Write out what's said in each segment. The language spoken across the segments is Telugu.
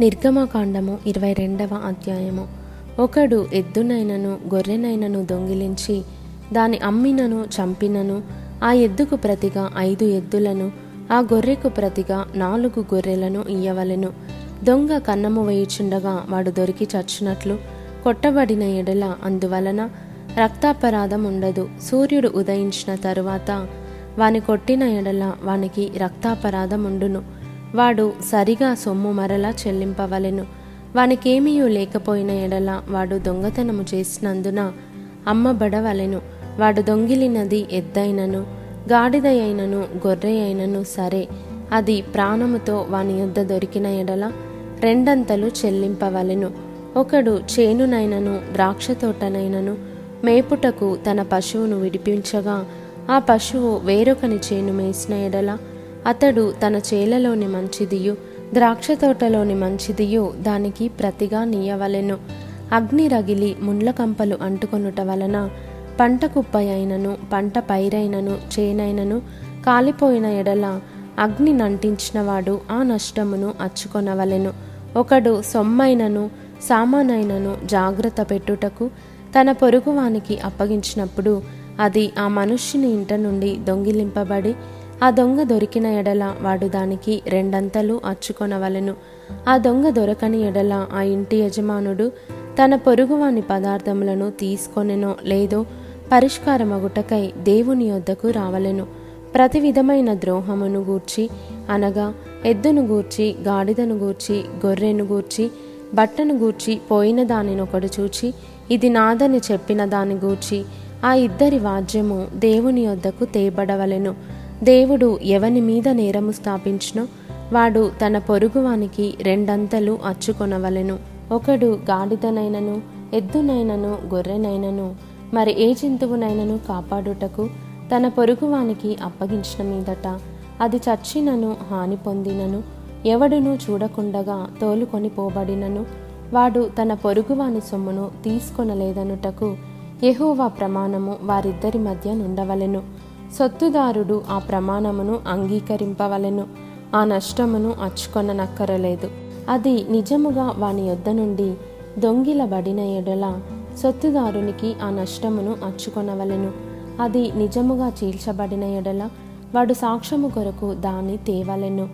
నిర్గమకాండము ఇరవై రెండవ అధ్యాయము. ఒకడు ఎద్దునైనను గొర్రెనైనను దొంగిలించి దాని అమ్మినను చంపినను ఆ ఎద్దుకు ప్రతిగా ఐదు ఎద్దులను ఆ గొర్రెకు ప్రతిగా నాలుగు గొర్రెలను ఇయ్యవలెను. దొంగ కన్నము వేయుచుండగా వాడు దొరికి చచ్చినట్లు కొట్టబడిన ఎడల అందువలన రక్తాపరాధం ఉండదు. సూర్యుడు ఉదయించిన తరువాత వాని కొట్టిన ఎడల వానికి రక్తాపరాధం ఉండును. వాడు సరిగా సొమ్ము మరలా చెల్లింపవలెను. వానికేమీయూ లేకపోయిన ఎడల వాడు దొంగతనము చేసినందున అమ్మబడవలెను వాడు దొంగిలినది ఎద్దైనను గాడిద అయినను గొర్రె అయినను సరే. అది ప్రాణముతో వాని యొద్ద దొరికిన ఎడల రెండంతలు చెల్లింపవలెను. ఒకడు చేనునైనను ద్రాక్ష తోటనైనను మేపుటకు తన పశువును విడిపించగా ఆ పశువు వేరొకని చేను మేసిన ఎడల అతడు తన చేలలోని మంచిదియు ద్రాక్ష తోటలోని మంచిదియు దానికి ప్రతిగా నీయవలెను. అగ్ని రగిలి ముండ్ల కంపలు అంటుకొనుట వలన పంట కుప్ప అయినను పంట పైరైనను చేనైనను కాలిపోయిన ఎడల అగ్ని నంటించినవాడు ఆ నష్టమును అచ్చుకొనవలెను. ఒకడు సొమ్మైనను సామానైనను జాగ్రత్త పెట్టుటకు తన పొరుగువానికి అప్పగించినప్పుడు అది ఆ మనుష్యుని ఇంట నుండి దొంగిలింపబడి ఆ దొంగ దొరికిన ఎడల వాడు దానికి రెండంతలు అచ్చుకొనవలెను. ఆ దొంగ దొరకని ఎడల ఆ ఇంటి యజమానుడు తన పొరుగువాని పదార్థములను తీసుకొనెనో లేదో పరిష్కారమగుటకై దేవుని యొద్దకు రావలెను. ప్రతి విధమైన ద్రోహమును గూర్చి అనగా ఎద్దును గూర్చి గాడిదను గూర్చి గొర్రెను గూర్చి బట్టను గూర్చి పోయిన దానినొకడు చూచి ఇది నాదని చెప్పిన దాని గూర్చి ఆ ఇద్దరి వాద్యము దేవుని యొద్దకు తేబడవలెను. దేవుడు ఎవని మీద నేరము స్థాపించినో వాడు తన పొరుగువానికి రెండంతలు అచ్చుకొనవలెను. ఒకడు గాడిదనైనను ఎద్దునైనను గొర్రెనైనను మరి ఏ జంతువునైనను కాపాడుటకు తన పొరుగువానికి అప్పగించిన మీదట అది చచ్చినను హాని పొందినను ఎవడును చూడకుండగా తోలుకొని పోబడినను వాడు తన పొరుగువాని సొమ్మును తీసుకొనలేదనుటకు యహోవా ప్రమాణము వారిద్దరి మధ్య నుండవలెను. సొత్తుదారుడు ఆ ప్రమాణమును అంగీకరింపవలెను. ఆ నష్టమును అచ్చుకొననక్కరలేదు. అది నిజముగా వాని యొద్ద నుండి దొంగిలబడిన ఎడల సొత్తుదారునికి ఆ నష్టమును అచ్చుకొనవలెను. అది నిజముగా చీల్చబడిన ఎడల వాడు సాక్ష్యము కొరకు దాన్ని తేవలెను.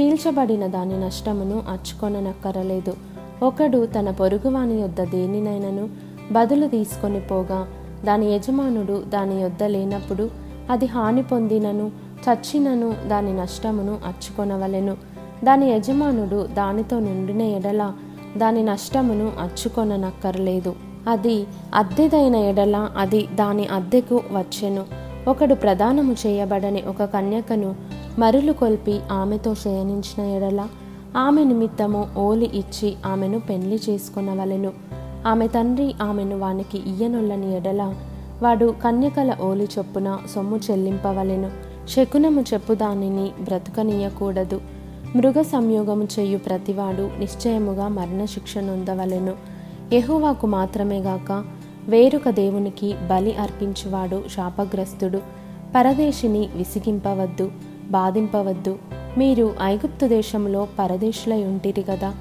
చీల్చబడిన దాని నష్టమును అచ్చుకొననక్కరలేదు. ఒకడు తన పొరుగువాని యొద్ద దేనినైనను బదులు తీసుకొని పోగా దాని యజమానుడు దాని యొద్ద లేనప్పుడు అది హాని పొందినను చచ్చినను దాని నష్టమును అచ్చుకొనవలెను. దాని యజమానుడు దానితో నుండిన ఎడల దాని నష్టమును అచ్చుకొననక్కర్లేదు. అది అద్దెదైన ఎడల అది దాని అద్దెకు వచ్చెను. ఒకడు ప్రదానము చేయబడని ఒక కన్యకను మరులు కొల్పి ఆమెతో శయనించిన ఎడల ఆమె నిమిత్తము ఓలి ఇచ్చి ఆమెను పెళ్ళి చేసుకునవలెను. ఆమె తండ్రి ఆమెను వానికి ఇయ్యనొల్లని ఎడల వాడు కన్యకల ఓలి చొప్పున సొమ్ము చెల్లింపవలెను. శకునము చెప్పు దానిని బ్రతుకనీయకూడదు. మృగ సంయోగము చేయు ప్రతివాడు నిశ్చయముగా మరణశిక్ష నొందవలెను. యెహోవాకు మాత్రమే గాక వేరొక దేవునికి బలి అర్పించువాడు శాపగ్రస్తుడు. పరదేశిని విసిగింపవద్దు బాధింపవద్దు. మీరు ఐగుప్తు దేశంలో పరదేశులై ఉంటిరి కదా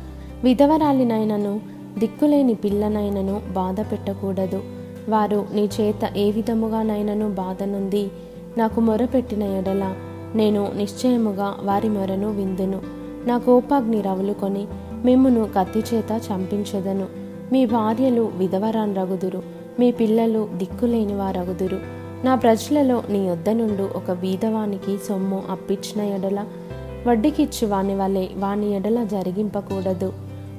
విధవరాలినైనను దిక్కులేని పిల్లనైనను బాధ పెట్టకూడదు వారు నీ చేత ఏ విధముగానైనను బాధనుంది నాకు మొరపెట్టిన ఎడల నేను నిశ్చయముగా వారి మొరను విందును. నా కోపాగ్ని రవులుకొని మిమ్మును కత్తి చేత చంపించెదను. మీ భార్యలు విధవరాన్ రగుదురు మీ పిల్లలు దిక్కులేని వారగుదురు నా ప్రజలలో నీ యొద్ద నుండు ఒక బీదవానికి సొమ్ము అప్పించిన ఎడల వడ్డీకిచ్చు వాని వలె వాని ఎడల జరిగింపకూడదు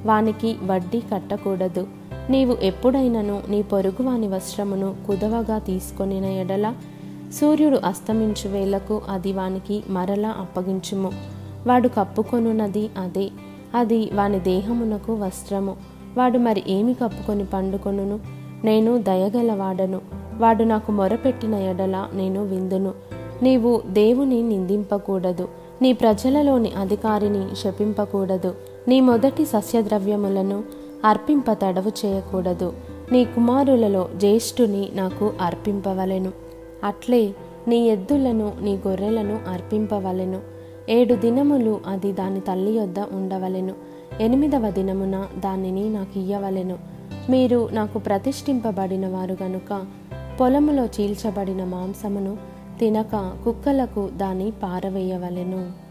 వానికి వడ్డీ కట్టకూడదు. నీవు ఎప్పుడైనను నీ పొరుగు వాని వస్త్రమును కుదవగా తీసుకొనిన ఎడల సూర్యుడు అస్తమించు వేళకు అది వానికి మరలా అప్పగించుము. వాడు కప్పుకొనున్నది అదే. అది వాని దేహమునకు వస్త్రము. వాడు మరి ఏమి కప్పుకొని పండుకొనును? నేను దయగలవాడను. వాడు నాకు మొరపెట్టిన ఎడల నేను విందును. నీవు దేవుని నిందింపకూడదు. నీ ప్రజలలోని అధికారిని శపింపకూడదు. నీ మొదటి సస్యద్రవ్యములను అర్పింప తడవు చేయకూడదు. నీ కుమారులలో జ్యేష్ఠుని నాకు అర్పింపవలెను. అట్లే నీ ఎద్దులను నీ గొర్రెలను అర్పింపవలెను. ఏడు దినములు అది దాని తల్లి యొద్ద ఉండవలెను. ఎనిమిదవ దినమున దానిని నాకు ఇయ్యవలెను. మీరు నాకు ప్రతిష్ఠింపబడిన వారు గనుక పొలములో చీల్చబడిన మాంసమును తినక కుక్కలకు దాన్ని పారవేయవలెను.